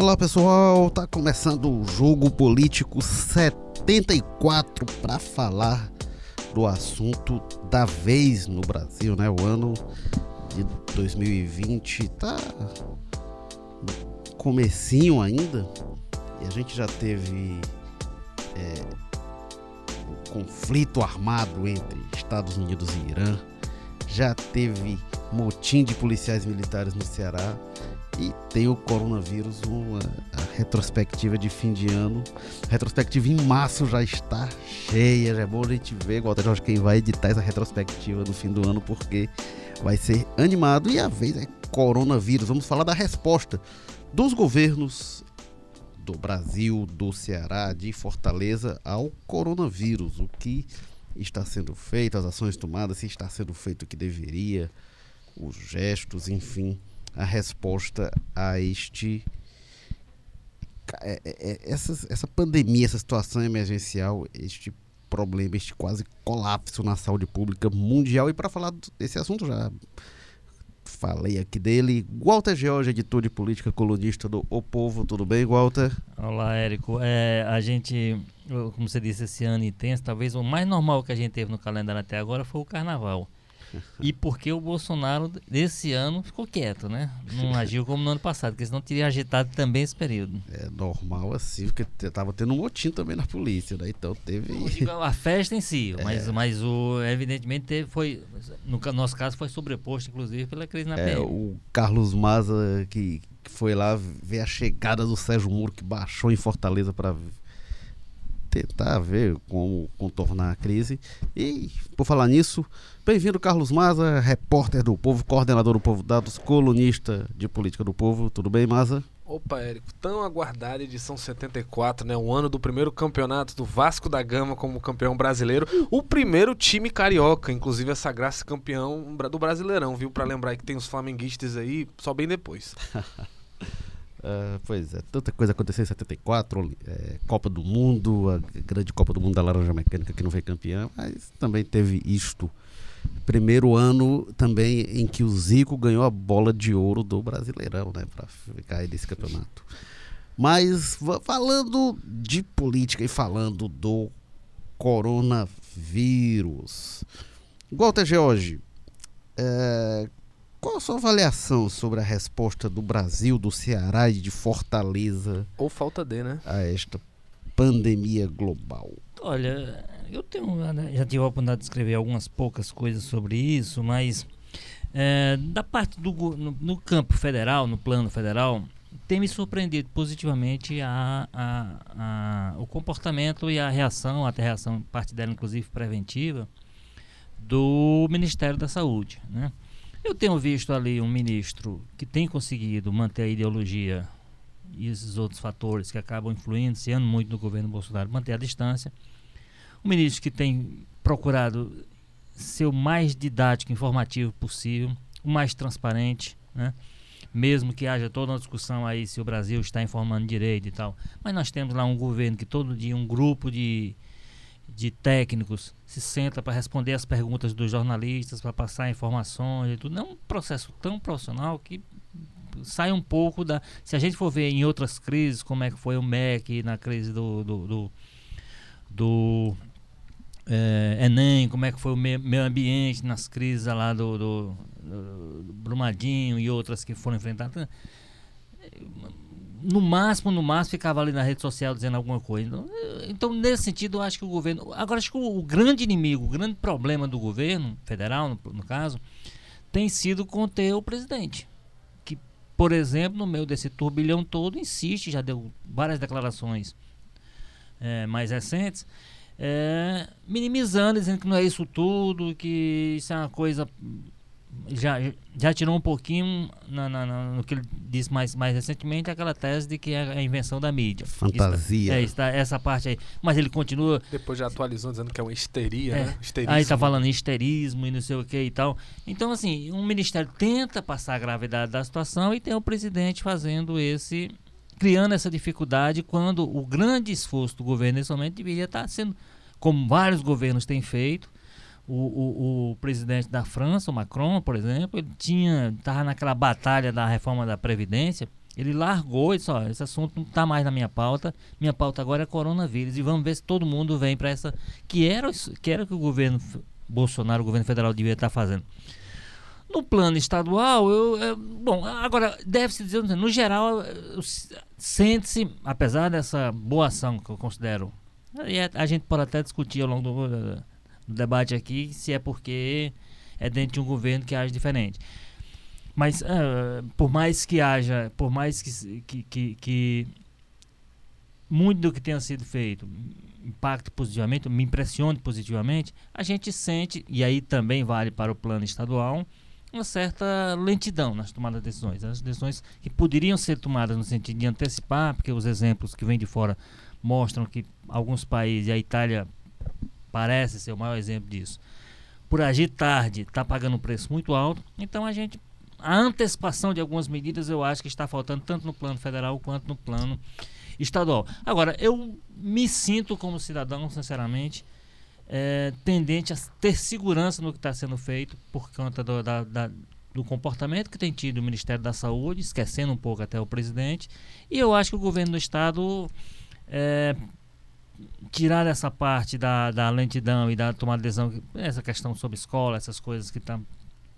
Olá pessoal, tá começando o Jogo Político 74 para falar do assunto da vez no Brasil, né? O ano de 2020 tá comecinho ainda. E a gente já teve é, um conflito armado entre Estados Unidos e Irã, já teve motim de policiais militares no Ceará e tem o coronavírus, uma retrospectiva de fim de ano. Retrospectiva em março já está cheia, já é bom a gente ver, até Jorge, quem vai editar essa retrospectiva no fim do ano, porque vai ser animado. E a vez é coronavírus. Vamos falar da resposta dos governos do Brasil, do Ceará, de Fortaleza ao coronavírus. O que está sendo feito, as ações tomadas, se está sendo feito o que deveria, os gestos, enfim a resposta a este é, é, é, essa, essa pandemia, essa situação emergencial, este problema, este quase colapso na saúde pública mundial. E para falar desse assunto, já falei aqui dele, Walter George, editor de política, colunista do O Povo. Tudo bem, Walter? Olá, Érico. É, a gente, como você disse, esse ano intenso, talvez o mais normal que a gente teve no calendário até agora foi o carnaval. e porque o Bolsonaro, desse ano, ficou quieto, né? Não agiu como no ano passado, porque senão teria agitado também esse período. É normal assim, porque tava tendo um motim também na polícia, né? Então teve. A festa em si, é. mas, mas o, evidentemente teve, foi. No nosso caso foi sobreposto, inclusive, pela crise na é, PM. O Carlos Maza, que, que foi lá ver a chegada do Sérgio Moro, que baixou em Fortaleza para tentar ver como contornar a crise. E, por falar nisso, bem-vindo Carlos Maza, repórter do Povo, coordenador do Povo Dados, colunista de política do Povo. Tudo bem, Maza? Opa, Érico, tão aguardada edição 74, né? O ano do primeiro campeonato do Vasco da Gama como campeão brasileiro. O primeiro time carioca, inclusive essa graça campeão do Brasileirão, viu? Para lembrar que tem os flamenguistas aí, só bem depois. Uh, pois é, tanta coisa aconteceu em 74, é, Copa do Mundo, a grande Copa do Mundo da Laranja Mecânica que não foi campeã, mas também teve isto. Primeiro ano também em que o Zico ganhou a bola de ouro do Brasileirão, né, para ficar aí desse campeonato. Mas falando de política e falando do coronavírus. Walter George, é, qual a sua avaliação sobre a resposta do Brasil, do Ceará e de Fortaleza? Ou falta de, né? A esta pandemia global. Olha, eu tenho, né, já tive a oportunidade de escrever algumas poucas coisas sobre isso, mas é, da parte do no, no, campo federal, no plano federal, tem me surpreendido positivamente a, a, a, o comportamento e a reação, até a reação, parte dela inclusive preventiva, do Ministério da Saúde, né? Eu tenho visto ali um ministro que tem conseguido manter a ideologia e esses outros fatores que acabam influenciando muito no governo Bolsonaro, manter a distância. Um ministro que tem procurado ser o mais didático, informativo possível, o mais transparente, né? mesmo que haja toda uma discussão aí se o Brasil está informando direito e tal. Mas nós temos lá um governo que todo dia um grupo de de técnicos se senta para responder as perguntas dos jornalistas, para passar informações e tudo. Não é um processo tão profissional que sai um pouco da. Se a gente for ver em outras crises, como é que foi o MEC na crise do. do, do, do é, Enem, como é que foi o meio ambiente nas crises lá do, do, do Brumadinho e outras que foram enfrentadas no máximo, no máximo, ficava ali na rede social dizendo alguma coisa. Então, então, nesse sentido, eu acho que o governo. Agora, acho que o, o grande inimigo, o grande problema do governo federal, no, no, caso, tem sido conter o presidente. Que, por exemplo, no meio desse turbilhão todo, insiste, já deu várias declarações é, mais recentes, é, minimizando, dizendo que não é isso tudo, que isso é uma coisa já, já tirou um pouquinho na, na, na, no que ele disse mais, mais recentemente, aquela tese de que é a invenção da mídia. Fantasia. é, está, essa parte aí. Mas ele continua. Depois já atualizou dizendo que é uma histeria, é, né? Histerismo. Aí está falando em histerismo e não sei o que e tal. Então, assim, um ministério tenta passar a gravidade da situação e tem o presidente fazendo esse. criando essa dificuldade quando o grande esforço do governo nesse momento deveria estar sendo, como vários governos têm feito o, o, o, presidente da França, o Macron, por exemplo, ele tinha estava naquela batalha da reforma da previdência Ele largou e disse, ó, esse assunto não está mais na minha pauta. Minha pauta agora é coronavírus. E vamos ver se todo mundo vem para essa. Que era, que era que o governo Bolsonaro, o governo federal, devia estar tá fazendo. No plano estadual, eu, eu bom, agora deve-se dizer, no geral, sente-se, apesar dessa boa ação que eu considero, e a, a gente pode até discutir ao longo do, do, debate aqui se é porque é dentro de um governo que age diferente. Mas uh, por mais que haja, por mais que, que, que, que muito do que tenha sido feito impacte positivamente, me impressione positivamente, a gente sente, e aí também vale para o plano estadual, uma certa lentidão nas tomadas de decisões. As decisões que poderiam ser tomadas no sentido de antecipar, porque os exemplos que vêm de fora mostram que alguns países, a Itália parece ser o maior exemplo disso, por agir tarde, está pagando um preço muito alto. Então a gente. A antecipação de algumas medidas eu acho que está faltando tanto no plano federal quanto no plano estadual. Agora, eu me sinto como cidadão, sinceramente, é, tendente a ter segurança no que está sendo feito por conta do, da, da, do comportamento que tem tido o Ministério da Saúde, esquecendo um pouco até o presidente. E eu acho que o governo do Estado. É, tirar essa parte da, da lentidão e da tomada de decisão, essa questão sobre escola, essas coisas que tá,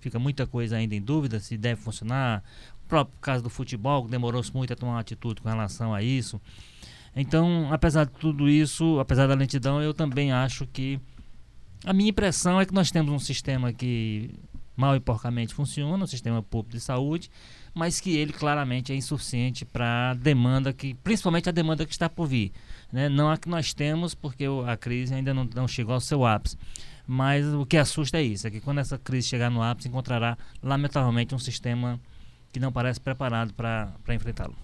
fica muita coisa ainda em dúvida se deve funcionar. O próprio caso do futebol, que demorou-se muito a tomar uma atitude com relação a isso. Então, apesar de tudo isso, apesar da lentidão, eu também acho que a minha impressão é que nós temos um sistema que mal e porcamente funciona, um sistema público de saúde, mas que ele claramente é insuficiente para a demanda que, principalmente a demanda que está por vir. Né? Não a que nós temos, porque a crise ainda não, não chegou ao seu ápice. Mas o que assusta é isso, é que quando essa crise chegar no ápice, encontrará, lamentavelmente, um sistema que não parece preparado para enfrentá-lo.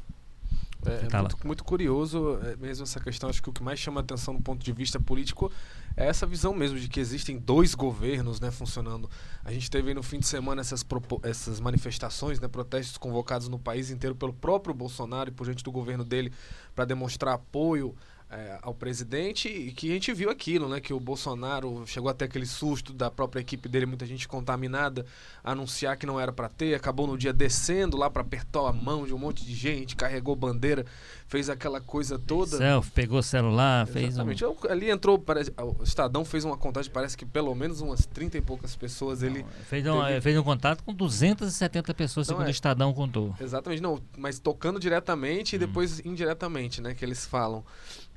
É, é muito, muito, curioso é, mesmo essa questão. Acho que o que mais chama atenção do ponto de vista político é essa visão mesmo de que existem dois governos né, funcionando. A gente teve no fim de semana essas, essas manifestações, né, protestos convocados no país inteiro pelo próprio Bolsonaro e por gente do governo dele para demonstrar apoio é, ao presidente e que a gente viu aquilo, né? Que o Bolsonaro chegou até aquele susto da própria equipe dele, muita gente contaminada, anunciar que não era para ter, acabou no dia descendo lá para apertar a mão de um monte de gente, carregou bandeira, fez aquela coisa toda. Selfie, pegou celular, fez Exatamente. Um... Ali entrou, parece, o Estadão fez uma contagem, parece que pelo menos umas 30 e poucas pessoas ele não, fez um, teve... fez um contato com 270 pessoas, segundo é, o Estadão contou. Exatamente, não, mas tocando diretamente hum. e depois indiretamente, né, que eles falam.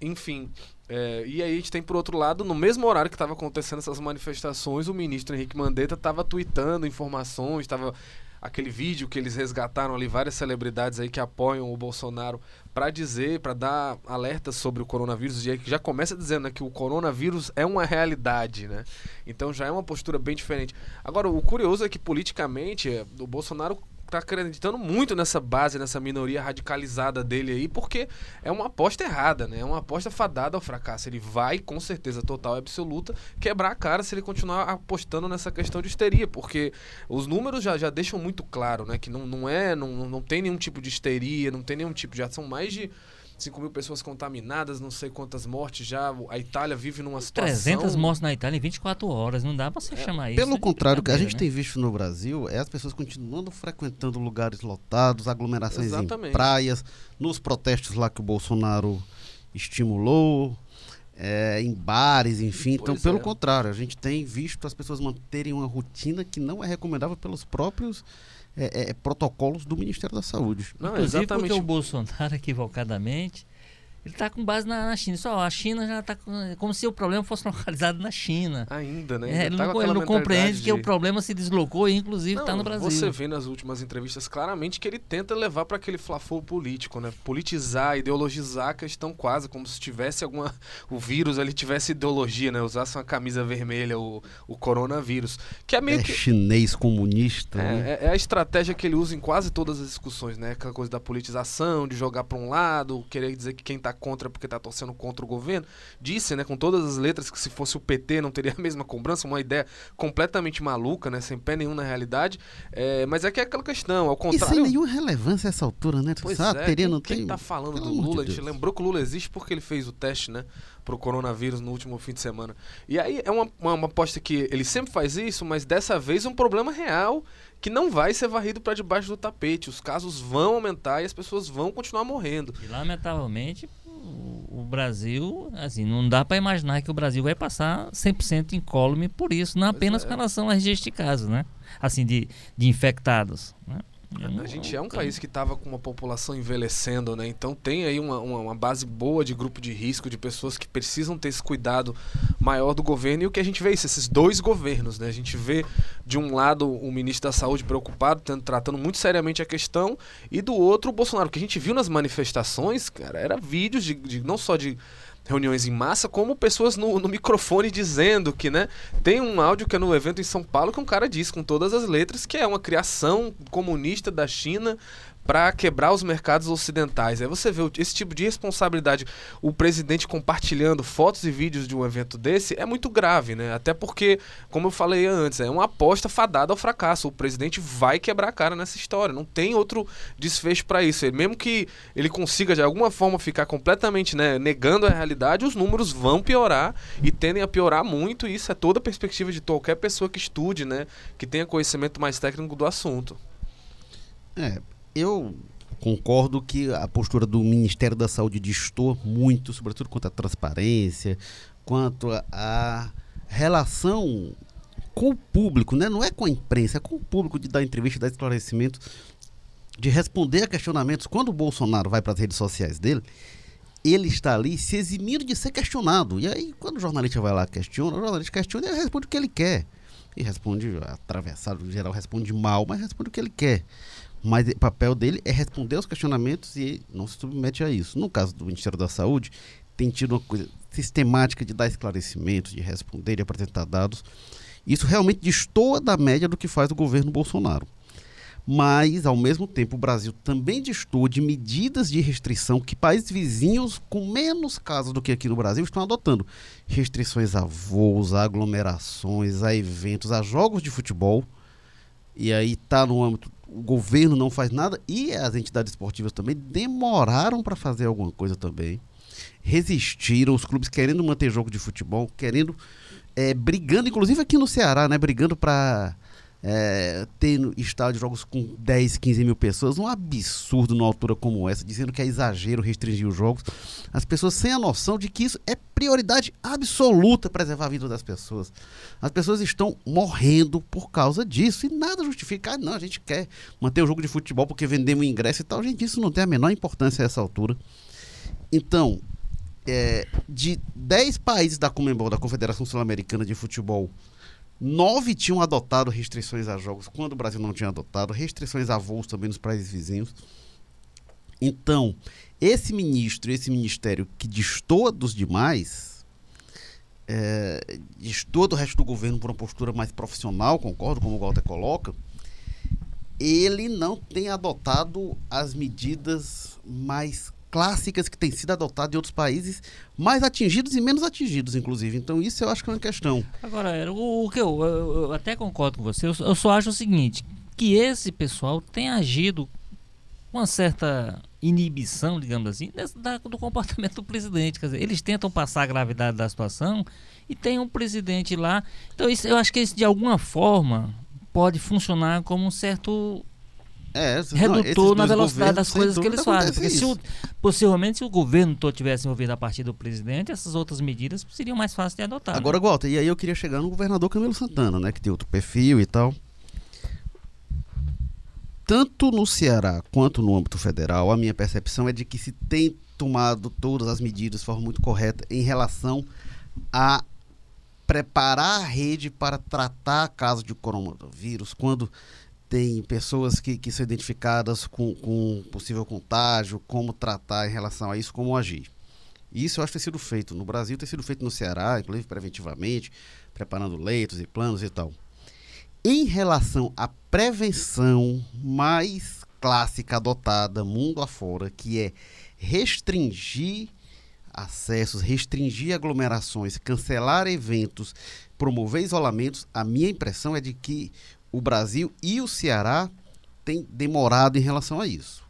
Enfim, é, e aí a gente tem por outro lado, no mesmo horário que estava acontecendo essas manifestações, o ministro Henrique Mandetta estava tweetando informações, estava aquele vídeo que eles resgataram ali várias celebridades aí que apoiam o Bolsonaro para dizer, para dar alertas sobre o coronavírus, e que já começa dizendo né, que o coronavírus é uma realidade, né? Então já é uma postura bem diferente. Agora, o curioso é que politicamente o Bolsonaro tá acreditando muito nessa base, nessa minoria radicalizada dele aí, porque é uma aposta errada, né? É uma aposta fadada ao fracasso. Ele vai, com certeza total e absoluta, quebrar a cara se ele continuar apostando nessa questão de histeria, porque os números já, já deixam muito claro, né? Que não, não é, não, não tem nenhum tipo de histeria, não tem nenhum tipo de ação mais de 5 mil pessoas contaminadas, não sei quantas mortes já. A Itália vive numa situação. 300 mortes na Itália em 24 horas, não dá para você é, chamar isso. Pelo contrário, o que a gente né? tem visto no Brasil é as pessoas continuando frequentando lugares lotados, aglomerações Exatamente. em praias, nos protestos lá que o Bolsonaro estimulou. É, em bares, enfim. Então, pois então, pelo é. contrário, a gente tem visto as pessoas manterem uma rotina que não é recomendável pelos próprios é, é, protocolos do Ministério da Saúde. Não, Inclusive exatamente. porque o Bolsonaro, equivocadamente, ele está com base na, na, China. Só a China já está como se o problema fosse localizado na China. Ainda, né? É, ele, tá não, ele não compreende de... que o problema se deslocou e inclusive está no Brasil. Você vê nas últimas entrevistas claramente que ele tenta levar para aquele flafô político, né? Politizar, ideologizar a questão quase como se tivesse alguma o vírus ali tivesse ideologia, né? Usasse uma camisa vermelha o, o coronavírus, que é meio é que chinês comunista. É, né? é, é a estratégia que ele usa em quase todas as discussões, né? Aquela coisa da politização, de jogar para um lado, querer dizer que quem está contra porque está torcendo contra o governo, disse, né, com todas as letras que se fosse o PT não teria a mesma cobrança, uma ideia completamente maluca, né, sem pé nenhum na realidade. É, mas é que é aquela questão, ao contrário. E sem nenhuma relevância essa altura, né? Pois Sabe, é, teria, quem, não quem tem... tá falando Pelo do Lula? De a gente lembrou que o Lula existe porque ele fez o teste, né? pro coronavírus no último fim de semana. E aí é uma, uma, uma aposta que ele sempre faz isso, mas dessa vez um problema real que não vai ser varrido para debaixo do tapete. Os casos vão aumentar e as pessoas vão continuar morrendo. E lamentavelmente o Brasil, assim, não dá para imaginar que o Brasil vai passar 100% incólume por isso, não apenas é. com relação a registro de casos, né? Assim, de, de infectados, né? A gente é um país que estava com uma população envelhecendo, né? Então tem aí uma, uma, uma, base boa de grupo de risco, de pessoas que precisam ter esse cuidado maior do governo. E o que a gente vê é isso, esses dois governos, né? A gente vê, de um lado, o ministro da Saúde preocupado, tendo, tratando muito seriamente a questão, e do outro, o Bolsonaro. O que a gente viu nas manifestações, cara, era vídeos de, de não só de reuniões em massa, como pessoas no, no, microfone dizendo que, né? Tem um áudio que é no evento em São Paulo que um cara diz com todas as letras que é uma criação comunista da China para quebrar os mercados ocidentais. Aí você vê esse tipo de responsabilidade, o presidente compartilhando fotos e vídeos de um evento desse é muito grave, né? Até porque, como eu falei antes, é uma aposta fadada ao fracasso. O presidente vai quebrar a cara nessa história, não tem outro desfecho para isso. Mesmo que ele consiga de alguma forma ficar completamente, né, negando a realidade, os números vão piorar e tendem a piorar muito, e isso é toda a perspectiva de qualquer pessoa que estude, né, que tenha conhecimento mais técnico do assunto. É, eu concordo que a postura do Ministério da Saúde distor muito, sobretudo quanto à transparência, quanto à relação com o público, né? não é com a imprensa, é com o público de dar entrevista, dar esclarecimento, de responder a questionamentos. Quando o Bolsonaro vai para as redes sociais dele, ele está ali se eximindo de ser questionado. E aí, quando o jornalista vai lá questiona, o jornalista questiona e ele responde o que ele quer. E responde atravessado, em geral responde mal, mas responde o que ele quer. Mas o papel dele é responder aos questionamentos e não se submete a isso. No caso do Ministério da Saúde, tem tido uma coisa sistemática de dar esclarecimentos, de responder, de apresentar dados. Isso realmente destoa da média do que faz o governo Bolsonaro. Mas, ao mesmo tempo, o Brasil também destoa de medidas de restrição que países vizinhos, com menos casos do que aqui no Brasil, estão adotando. Restrições a voos, a aglomerações, a eventos, a jogos de futebol. E aí está no âmbito o governo não faz nada e as entidades esportivas também demoraram para fazer alguma coisa também. Resistiram, os clubes querendo manter jogo de futebol, querendo, é, brigando, inclusive aqui no Ceará, né? Brigando para é, ter no estádio jogos com 10, 15 mil pessoas, um absurdo numa altura como essa, dizendo que é exagero restringir os jogos. As pessoas sem a noção de que isso é prioridade absoluta preservar a vida das pessoas. As pessoas estão morrendo por causa disso e nada justifica. Ah, não, a gente quer manter o jogo de futebol porque vendemos ingresso e tal. Gente, isso não tem a menor importância a essa altura. Então, é, de 10 países da Comembol, da Confederação Sul-Americana de Futebol, Nove tinham adotado restrições a jogos quando o Brasil não tinha adotado, restrições a voos também nos países vizinhos. Então, esse ministro, esse ministério que destoa dos demais, é, destoa do resto do governo por uma postura mais profissional, concordo, como o Walter coloca, ele não tem adotado as medidas mais clássicas que têm sido adotadas em outros países, mais atingidos e menos atingidos, inclusive. Então, isso eu acho que é uma questão. Agora, o, o que eu, eu, eu, até concordo com você, eu, eu só acho o seguinte: que esse pessoal tem agido com uma certa inibição, digamos assim, da, do comportamento do presidente. Quer dizer, eles tentam passar a gravidade da situação e tem um presidente lá. Então, isso, eu acho que isso, de alguma forma, pode funcionar como um certo é, redutor na velocidade das coisas que eles fazem. Porque se o, possivelmente, se o governo todo tivesse envolvido a partir do presidente, essas outras medidas seriam mais fáceis de adotar. Agora, né? Walter, e aí eu queria chegar no governador Camilo Santana, né? Que tem outro perfil e tal. Tanto no Ceará quanto no âmbito federal, a minha percepção é de que se tem tomado todas as medidas de forma muito correta em relação a preparar a rede para tratar casos de coronavírus, quando tem pessoas que, que são identificadas com, com possível contágio, como tratar em relação a isso, como agir. Isso eu acho que tem sido feito no Brasil, tem sido feito no Ceará, inclusive preventivamente, preparando leitos e planos e tal. Em relação à prevenção mais clássica adotada mundo afora, que é restringir acessos, restringir aglomerações, cancelar eventos, promover isolamentos, a minha impressão é de que o Brasil e o Ceará têm demorado em relação a isso.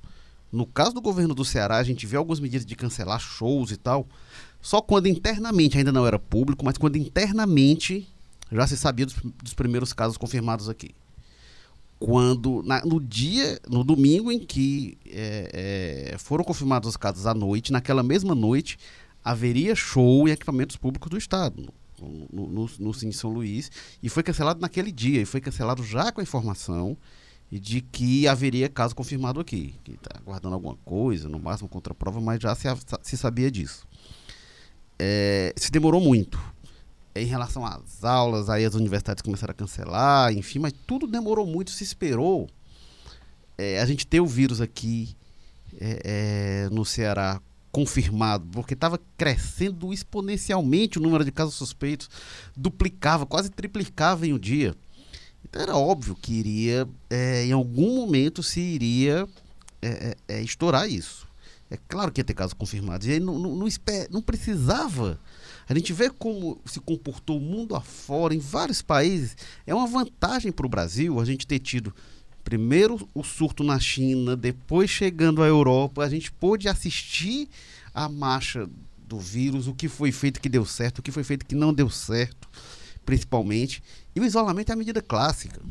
No caso do governo do Ceará, a gente vê algumas medidas de cancelar shows e tal, só quando internamente ainda não era público, mas quando internamente já se sabia dos, dos primeiros casos confirmados aqui. Quando, na, no dia, no domingo em que é, é, foram confirmados os casos à noite, naquela mesma noite, haveria show em equipamentos públicos do Estado, no, no, no, Cine São Luís, e foi cancelado naquele dia, e foi cancelado já com a informação de que haveria caso confirmado aqui, que está aguardando alguma coisa, no máximo contra prova, mas já se, se sabia disso. É, se demorou muito em relação às aulas, aí as universidades começaram a cancelar, enfim, mas tudo demorou muito, se esperou. É, a gente ter o vírus aqui é, é, no Ceará confirmado, porque estava crescendo exponencialmente o número de casos suspeitos, duplicava, quase triplicava em um dia. Então era óbvio que iria, é, em algum momento, se iria é, é, estourar isso. É claro que ia ter casos confirmados. E aí não, não, não, não precisava a gente vê como se comportou o mundo afora, em vários países. É uma vantagem para o Brasil a gente ter tido primeiro o surto na China, depois chegando à Europa. A gente pôde assistir a marcha do vírus, o que foi feito que deu certo, o que foi feito que não deu certo, principalmente. E o isolamento é a medida clássica.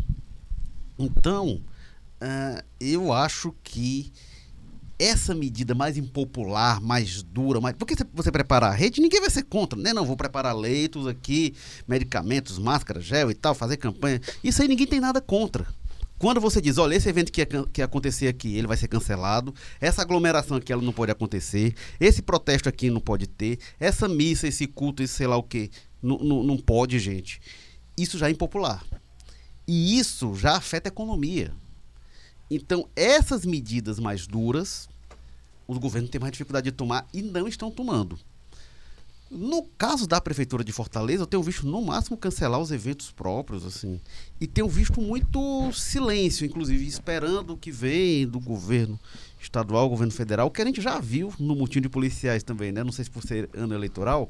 Então, uh, eu acho que essa medida mais impopular, mais dura, mais. Porque você preparar a rede, ninguém vai ser contra, né? Não, vou preparar leitos aqui, medicamentos, máscara, gel e tal, fazer campanha. Isso aí ninguém tem nada contra. Quando você diz, olha, esse evento que ia, que ia acontecer aqui, ele vai ser cancelado, essa aglomeração aqui ela não pode acontecer, esse protesto aqui não pode ter, essa missa, esse culto, esse sei lá o que, não, não, não pode, gente. Isso já é impopular. E isso já afeta a economia. Então, essas medidas mais duras, os governos têm mais dificuldade de tomar e não estão tomando. No caso da prefeitura de Fortaleza, eu tenho visto no máximo cancelar os eventos próprios, assim, e tenho visto muito silêncio, inclusive esperando o que vem do governo estadual, governo federal, que a gente já viu no motim de policiais também, né? Não sei se por ser ano eleitoral,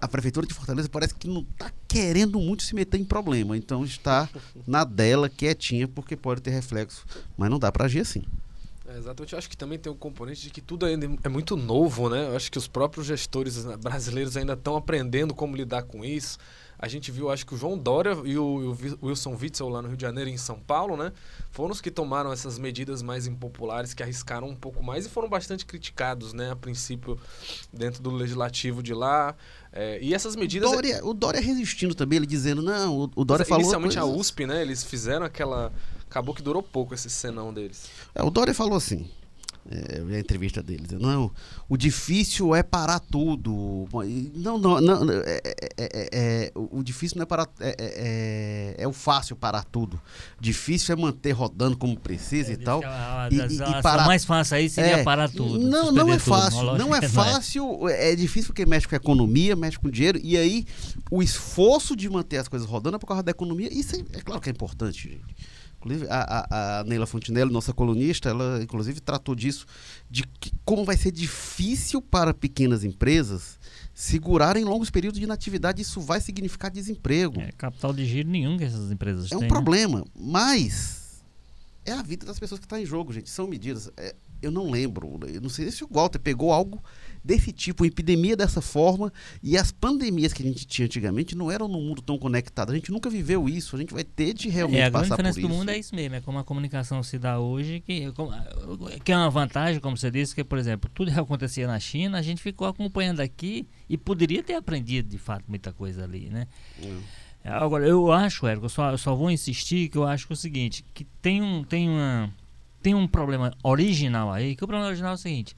a prefeitura de Fortaleza parece que não está querendo muito se meter em problema. Então está na dela, quietinha, porque pode ter reflexo. Mas não dá para agir assim. É, exatamente. Eu acho que também tem um componente de que tudo ainda é muito novo, né? Eu acho que os próprios gestores brasileiros ainda estão aprendendo como lidar com isso. A gente viu, acho que o João Dória e o, Wilson Witzel lá no Rio de Janeiro e em São Paulo, né? Foram os que tomaram essas medidas mais impopulares, que arriscaram um pouco mais e foram bastante criticados, né? A princípio, dentro do legislativo de lá. É, e essas medidas. Dória, o Dória resistindo também, ele dizendo, não, o, o Dória Mas, falou. Inicialmente a USP, né? Eles fizeram aquela. Acabou que durou pouco esse senão deles. É, o Dória falou assim: é, a entrevista deles. Não, o difícil é parar tudo. Não, não, não é, é, é, é o difícil não é parar. É, é, o fácil parar tudo. Difícil é manter rodando como precisa e tal. A, e, e, e parar. mais fácil aí seria parar tudo. Não, não é fácil. Tudo. Não é fácil. É difícil porque mexe com a economia, mexe com dinheiro. E aí, o esforço de manter as coisas rodando é por causa da economia. Isso é, claro que é importante, gente. Inclusive, a, a, a Neila Fontinelli, nossa colunista, ela inclusive tratou disso, de que, como vai ser difícil para pequenas empresas segurarem longos períodos de inatividade. Isso vai significar desemprego. É capital de giro nenhum que essas empresas é têm. É um né? problema, mas é a vida das pessoas que está em jogo, gente. São medidas. É, eu não lembro, eu não sei se o Walter pegou algo desse tipo, uma epidemia dessa forma, e as pandemias que a gente tinha antigamente não eram num mundo tão conectado. A gente nunca viveu isso, a gente vai ter de realmente é, passar por isso. A do mundo é isso mesmo, é como a comunicação se dá hoje, que, que é uma vantagem, como você disse, que, por exemplo, tudo que acontecia na China, a gente ficou acompanhando aqui e poderia ter aprendido, de fato, muita coisa ali, né? Hum. Agora, eu acho, Érico, eu só, eu só vou insistir que eu acho que é o seguinte, que tem um, tem uma, tem um problema original aí, que o problema original é o seguinte,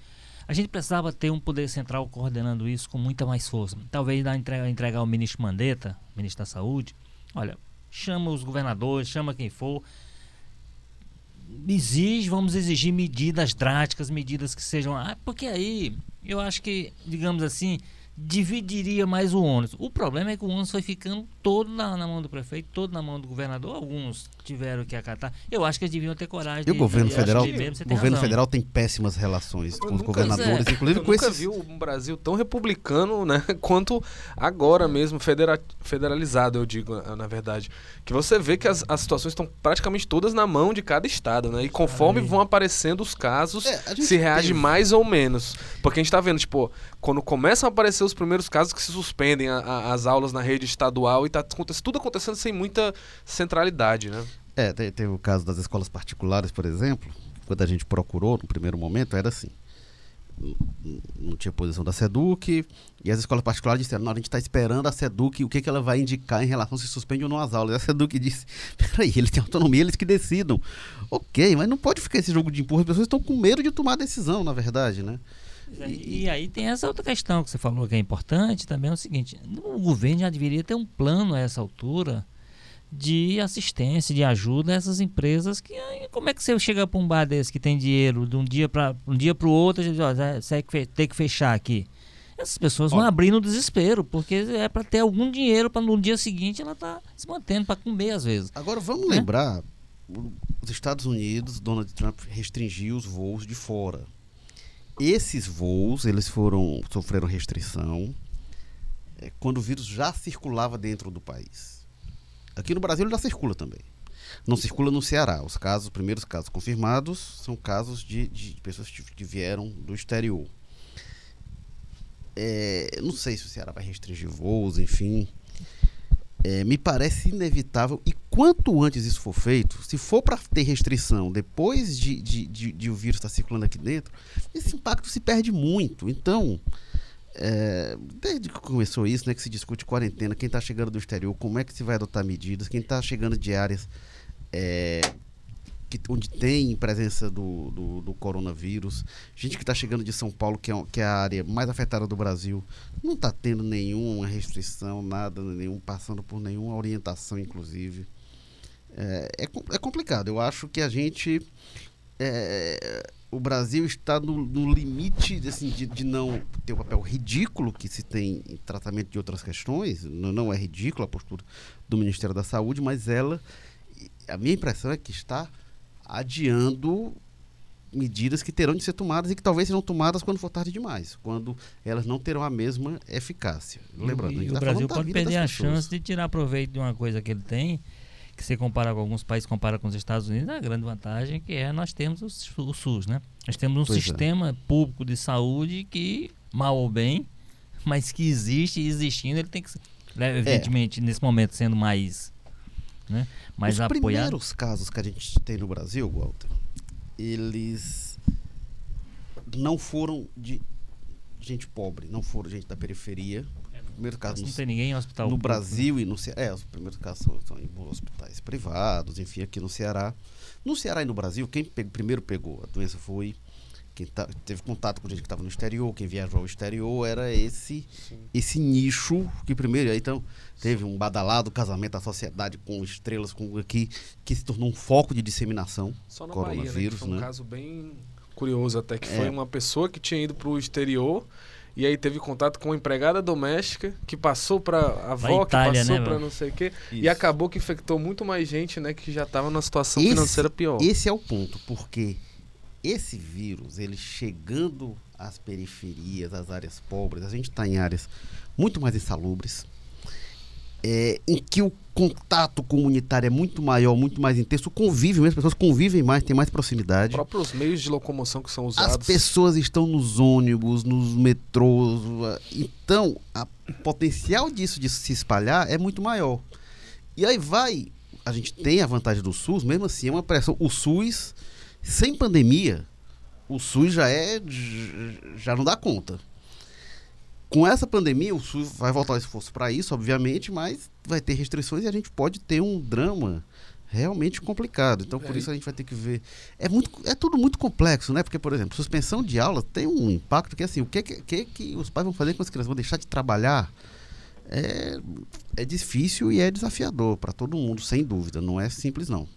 a gente precisava ter um poder central coordenando isso com muita mais força. Talvez dar entregar, entregar ao ministro Mandetta, ministro da Saúde, olha, chama os governadores, chama quem for, exige, vamos exigir medidas drásticas, medidas que sejam. Ah, porque aí eu acho que, digamos assim, dividiria mais o ônus. O problema é que o ônus foi ficando todo na, na, mão do prefeito, todo na mão do governador. Alguns tiveram que acatar. Eu acho que eles deviam ter coragem. E o governo federal, o governo federal tem péssimas relações com os governadores, é. inclusive eu com nunca esses... vi um Brasil tão republicano, né, quanto agora mesmo federa... federalizado, eu digo, na verdade, que você vê que as, as situações estão praticamente todas na mão de cada estado, né? E conforme Aí. vão aparecendo os casos, é, se reage teve... mais ou menos. Porque a gente está vendo, tipo, quando começam a aparecer os primeiros casos que se suspendem a, a, as aulas na rede estadual e tá tudo acontecendo sem muita centralidade, né? É, tem, tem o caso das escolas particulares, por exemplo, quando a gente procurou no primeiro momento, era assim. Não tinha posição da SEDUC, e as escolas particulares disseram, não, a gente está esperando a SEDUC, o que, que ela vai indicar em relação se suspende ou não as aulas. E a SEDUC disse, peraí, eles têm autonomia, eles que decidam. Ok, mas não pode ficar esse jogo de empurra, as pessoas estão com medo de tomar decisão, na verdade, né? E, e, aí tem essa outra questão que você falou que é importante também, é o seguinte, o governo já deveria ter um plano a essa altura de assistência, de ajuda a essas empresas que como é que você chega para um bar desse que tem dinheiro de um dia para um dia para o outro, diz, ó, você tem que fechar aqui. Essas pessoas vão abrir no desespero, porque é para ter algum dinheiro para no dia seguinte ela tá se mantendo para comer às vezes. Agora vamos né? lembrar, os Estados Unidos, Donald Trump restringiu os voos de fora. Esses voos, eles foram sofreram restrição é, quando o vírus já circulava dentro do país. Aqui no Brasil ele já circula também. Não circula no Ceará. Os casos, os primeiros casos confirmados são casos de, de pessoas que vieram do exterior. É, não sei se o Ceará vai restringir voos, enfim é, me parece inevitável. E quanto antes isso for feito, se for para ter restrição depois de, de, de, de o vírus estar tá circulando aqui dentro, esse impacto se perde muito. Então, é, desde que começou isso, né, que se discute quarentena, quem está chegando do exterior, como é que se vai adotar medidas, quem está chegando de áreas é, que, onde tem presença do, do, do coronavírus, gente que está chegando de São Paulo, que é, que é a área mais afetada do Brasil, não está tendo nenhuma restrição, nada, nenhum, passando por nenhuma orientação, inclusive. É, é, é complicado. Eu acho que a gente. É, o Brasil está no, no limite assim, de, de, não ter o papel ridículo que se tem em tratamento de outras questões. Não, não é ridícula a postura do Ministério da Saúde, mas ela. A minha impressão é que está adiando medidas que terão de ser tomadas e que talvez sejam tomadas quando for tarde demais, quando elas não terão a mesma eficácia. Lembrando, e o tá Brasil pode perder a chance de tirar proveito de uma coisa que ele tem, que se compara com alguns países, compara com os Estados Unidos, a grande vantagem que é nós temos o, o SUS, né? Nós temos um pois é. sistema é. público de saúde que, mal ou bem, mas que existe e existindo, ele tem que, né, evidentemente, é. nesse momento sendo mais né? Mas Os apoiado... primeiros casos que a gente tem no Brasil, Walter, eles não foram de gente pobre, não foram gente da periferia. É, primeiro caso não no, tem ninguém em hospital. No público, Brasil né? e no Ceará. É, os primeiros casos são, são, em hospitais privados, enfim, aqui no Ceará. No Ceará e no Brasil, quem pe primeiro pegou a doença foi quem tá, teve contato com gente que estava no exterior, quem viajou ao exterior, era esse esse nicho que primeiro, então teve um badalado casamento da sociedade com estrelas com aqui que se tornou um foco de disseminação Só na coronavírus, Bahia, né? foi um né? caso bem curioso até que é. foi uma pessoa que tinha ido para o exterior e aí teve contato com uma empregada doméstica que passou para a avó, Itália, que passou né, para não sei o quê. Isso. E acabou que infectou muito mais gente, né? Que já estava numa situação esse, financeira pior. Esse é o ponto, porque esse vírus, ele chegando às periferias, às áreas pobres, a gente está em áreas muito mais insalubres, é, em que o contato comunitário é muito maior, muito mais intenso, o convívio, as pessoas convivem mais, têm mais proximidade. Os próprios meios de locomoção que são usados. As pessoas estão nos ônibus, nos metrôs, então o potencial disso de se espalhar é muito maior. E aí vai, a gente tem a vantagem do SUS, mesmo assim é uma pressão. O SUS sem pandemia, o SUS já é. já não dá conta. Com essa pandemia, o SUS vai voltar o esforço para isso, obviamente, mas vai ter restrições e a gente pode ter um drama realmente complicado. Então, por é. isso a gente vai ter que ver. É, muito, é tudo muito complexo, né? Porque, por exemplo, suspensão de aula tem um impacto que, assim, o que, que, que os pais vão fazer com as crianças? Vão deixar de trabalhar? É, é difícil e é desafiador para todo mundo, sem dúvida. Não é simples, não.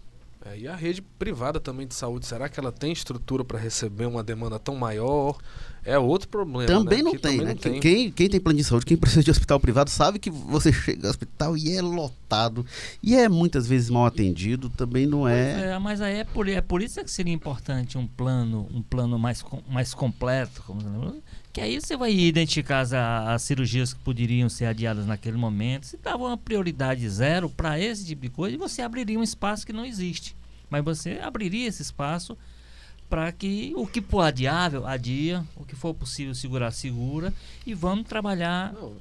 É, e a rede privada também de saúde, será que ela tem estrutura para receber uma demanda tão maior? É outro problema. Também né? não Que tem, também né? não tem. Quem, quem tem plano de saúde, quem precisa de hospital privado, sabe que você chega ao hospital e é lotado. E é muitas vezes mal atendido, também não é. É, mas aí é por, é por isso que seria importante um plano, um plano mais, mais completo, como você lembrou, que aí você vai identificar as, as cirurgias que poderiam ser adiadas naquele momento, se dava uma prioridade zero para esse tipo de coisa, você abriria um espaço que não existe. Mas você abriria esse espaço para que o que for adiável, adia, o que for possível segurar, segura, e vamos trabalhar Não,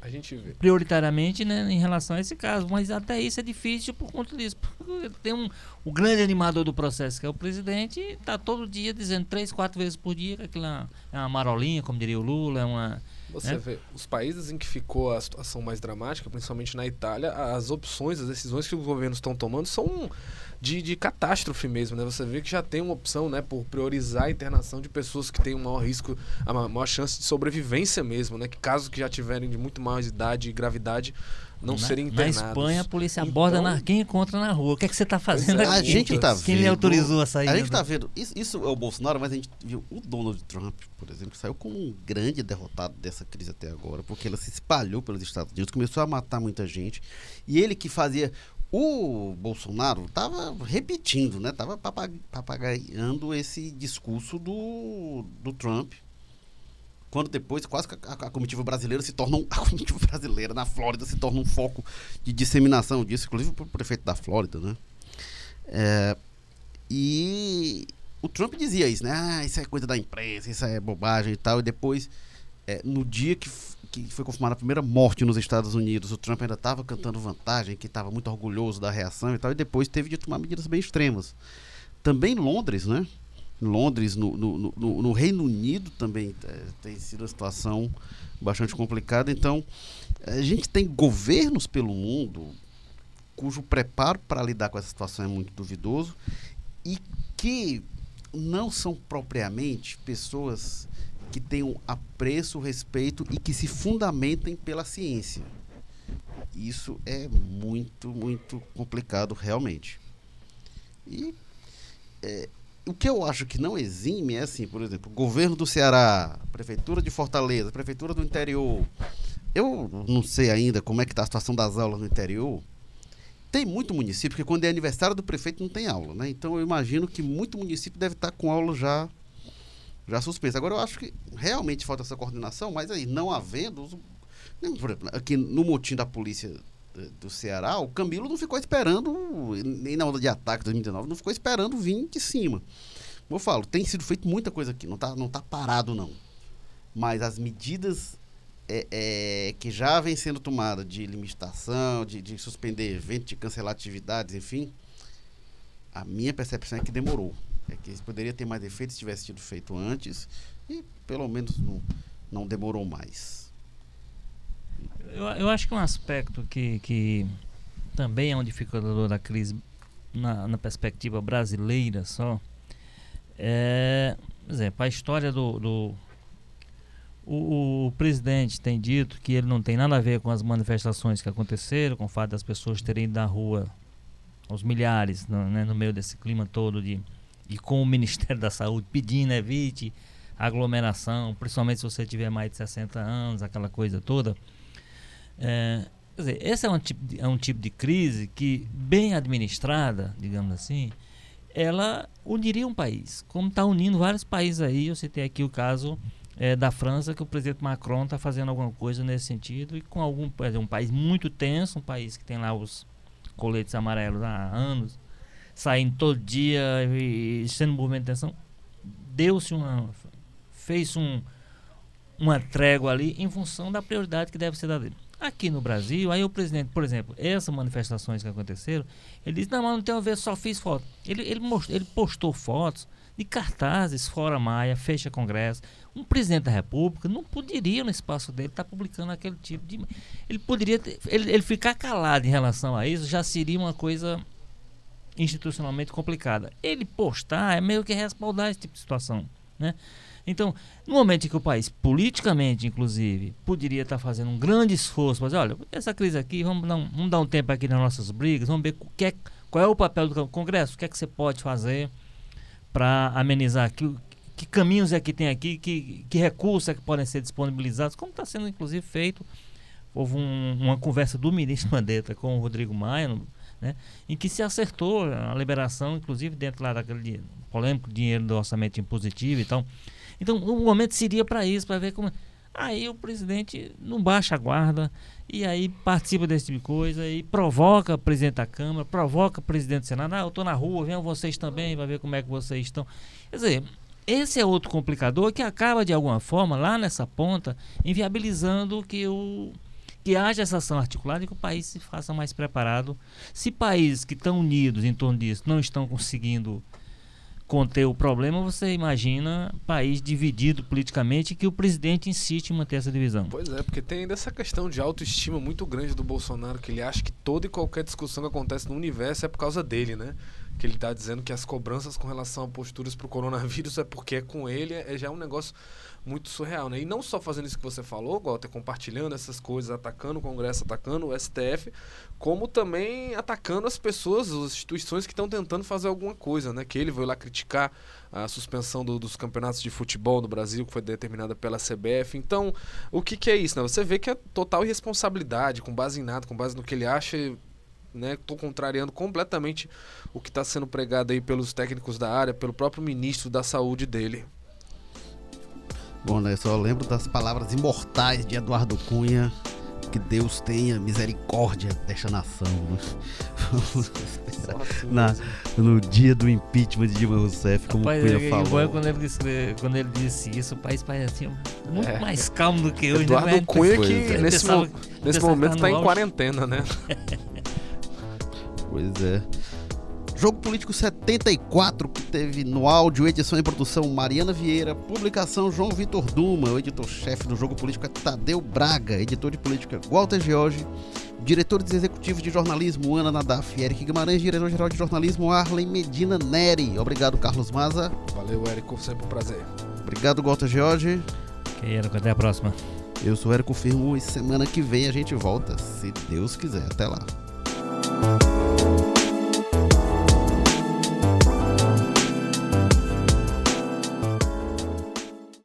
prioritariamente né, em relação a esse caso, mas até isso é difícil por conta disso. Porque tem um, o grande animador do processo, que é o presidente, e está todo dia dizendo três, quatro vezes por dia que aquilo é uma marolinha, como diria o Lula, é uma. Você É. vê, os países em que ficou a situação mais dramática, principalmente na Itália, as opções, as decisões que os governos estão tomando são de, de catástrofe mesmo, né? Você vê que já tem uma opção, né, por priorizar a internação de pessoas que têm um maior risco, a ma- maior chance de sobrevivência mesmo, né? Que casos que já tiverem de muito mais idade e gravidade não na, serem na internados. Espanha, a polícia Então- aborda na, quem encontra na rua. O que, é que você está fazendo é, aqui? A gente tá Quem lhe vendo- autorizou a sair? A gente tá vendo, isso, isso é o Bolsonaro, mas a gente viu o Donald Trump, por exemplo, saiu como um grande derrotado dessa crise até agora, porque ela se espalhou pelos Estados Unidos, começou a matar muita gente, e ele que fazia. O Bolsonaro estava repetindo, né? Tava papa- papagaiando esse discurso do, do Trump. Quando depois, quase que a, a comitiva brasileira se torna a comitiva brasileira na Flórida se torna um foco de disseminação disso, inclusive para o prefeito da Flórida, né? É, e o Trump dizia isso, né? Ah, isso é coisa da imprensa, isso é bobagem e tal. E depois, é, no dia que, que foi confirmada a primeira morte nos Estados Unidos, o Trump ainda estava cantando vantagem, que estava muito orgulhoso da reação e tal. E depois teve de tomar medidas bem extremas. Também em Londres, né? Londres, no, no, no- no- no Reino Unido também é, tem sido uma situação bastante complicada. Então, a gente tem governos pelo mundo cujo preparo para lidar com essa situação é muito duvidoso e que não são propriamente pessoas que tenham apreço, respeito e que se fundamentem pela ciência. Isso é muito, muito complicado realmente. E é, o que eu acho que não exime é assim, por exemplo, governo do Ceará, prefeitura de Fortaleza, prefeitura do interior. Eu não sei ainda como é que está a situação das aulas no interior. Tem muito município que quando é aniversário do prefeito não tem aula, né? Então eu imagino que muito município deve estar com aula já já suspensa. Agora eu acho que realmente falta essa coordenação, mas aí não havendo, nem, por exemplo, aqui no motim da polícia do Ceará, o Camilo não ficou esperando, nem na onda de ataque de 2019, não ficou esperando vir de cima. Como eu falo, tem sido feito muita coisa aqui, não está não tá parado não. Mas as medidas é, é, que já vem sendo tomadas de limitação, de, de suspender eventos, de cancelar atividades, enfim, a minha percepção é que demorou. É que poderia ter mais efeito se tivesse sido feito antes e pelo menos não, não demorou mais. Eu, eu acho que um aspecto que, que também é um dificultador da crise na, na perspectiva brasileira só é, por exemplo, a história do. do o, o presidente tem dito que ele não tem nada a ver com as manifestações que aconteceram, com o fato das pessoas terem ido na rua, aos milhares, no, né, no meio desse clima todo de. E com o Ministério da Saúde pedindo evite aglomeração, principalmente se você tiver mais de 60 anos, aquela coisa toda. É, quer dizer, esse é um, tipo de, é um tipo de crise que, bem administrada, digamos assim, ela uniria um país, como está unindo vários países aí. Eu citei aqui o caso é, da França, que o presidente Macron está fazendo alguma coisa nesse sentido, e com algum um país muito tenso, um país que tem lá os coletes amarelos há anos, saindo todo dia e, e sendo movimento de tensão, deu-se uma. fez um, uma trégua ali em função da prioridade que deve ser dada. Aqui no Brasil, aí o presidente, por exemplo, essas manifestações que aconteceram, ele disse, não, mas não tem a ver, só fiz foto. Ele, ele, ele postou fotos de cartazes fora Maia, fecha Congresso. Um presidente da República não poderia, no espaço dele, estar tá publicando aquele tipo de... Ele poderia, ter, ele, ele ficar calado em relação a isso já seria uma coisa institucionalmente complicada. Ele postar é meio que respaldar esse tipo de situação, né? Então, no momento em que o país, politicamente, inclusive, poderia estar fazendo um grande esforço, mas olha, essa crise aqui, vamos dar um, vamos dar um tempo aqui nas nossas brigas, vamos ver é, qual é o papel do Congresso, o que é que você pode fazer para amenizar aquilo, que caminhos é que tem aqui, que, que recursos é que podem ser disponibilizados, como está sendo inclusive feito. Houve um, uma conversa do ministro Mandetta com o Rodrigo Maia, né, em que se acertou a liberação, inclusive dentro lá daquele polêmico dinheiro do orçamento impositivo e tal. Então, o momento seria para isso, para ver como. Aí o presidente não baixa a guarda e aí participa desse tipo de coisa e provoca o presidente da Câmara, provoca o presidente do Senado. Ah, eu estou na rua, venham vocês também, vai ver como é que vocês estão. Quer dizer, esse é outro complicador que acaba, de alguma forma, lá nessa ponta, inviabilizando que o que haja essa ação articulada e que o país se faça mais preparado. Se países que estão unidos em torno disso não estão conseguindo conter o problema, você imagina país dividido politicamente que o presidente insiste em manter essa divisão. Pois é, porque tem ainda essa questão de autoestima muito grande do Bolsonaro, que ele acha que toda e qualquer discussão que acontece no universo é por causa dele, né? Que ele está dizendo que as cobranças com relação a posturas para o coronavírus é porque é com ele, é já um negócio muito surreal, né? E não só fazendo isso que você falou, Walter, compartilhando essas coisas, atacando o Congresso, atacando o STF, como também atacando as pessoas, as instituições que estão tentando fazer alguma coisa, né? Que ele veio lá criticar a suspensão do, dos campeonatos de futebol no Brasil, que foi determinada pela CBF. Então, o que, que é isso? Né? Você vê que é total irresponsabilidade, com base em nada, com base no que ele acha, né? Tô contrariando completamente o que está sendo pregado aí pelos técnicos da área, pelo próprio ministro da saúde dele. Bom, né? Só lembro das palavras imortais de Eduardo Cunha. Que Deus tenha misericórdia desta nação. Né? Assim Na, no dia do impeachment de Dilma Rousseff, como Rapaz, o Cunha é, falou. é, quando, ele disse, quando ele disse isso, o país parecia muito É. mais calmo do que hoje. Eduardo né? Cunha que é. nesse, Pensava- mo- nesse pensava momento está tá em quarentena, né? Pois é. Jogo Político 74, que teve no áudio, edição e produção Mariana Vieira, publicação João Vitor Duma, o editor-chefe do Jogo Político é Tadeu Braga, editor de política Walter George, diretores executivos de jornalismo Ana Nadaf Eric Guimarães, diretor-geral de jornalismo Arlen Medina Neri. Obrigado, Carlos Maza. Valeu, Érico, sempre um prazer. Obrigado, Walter George. Quero, até a próxima. Eu sou Érico Firmo e semana que vem a gente volta, se Deus quiser. Até lá.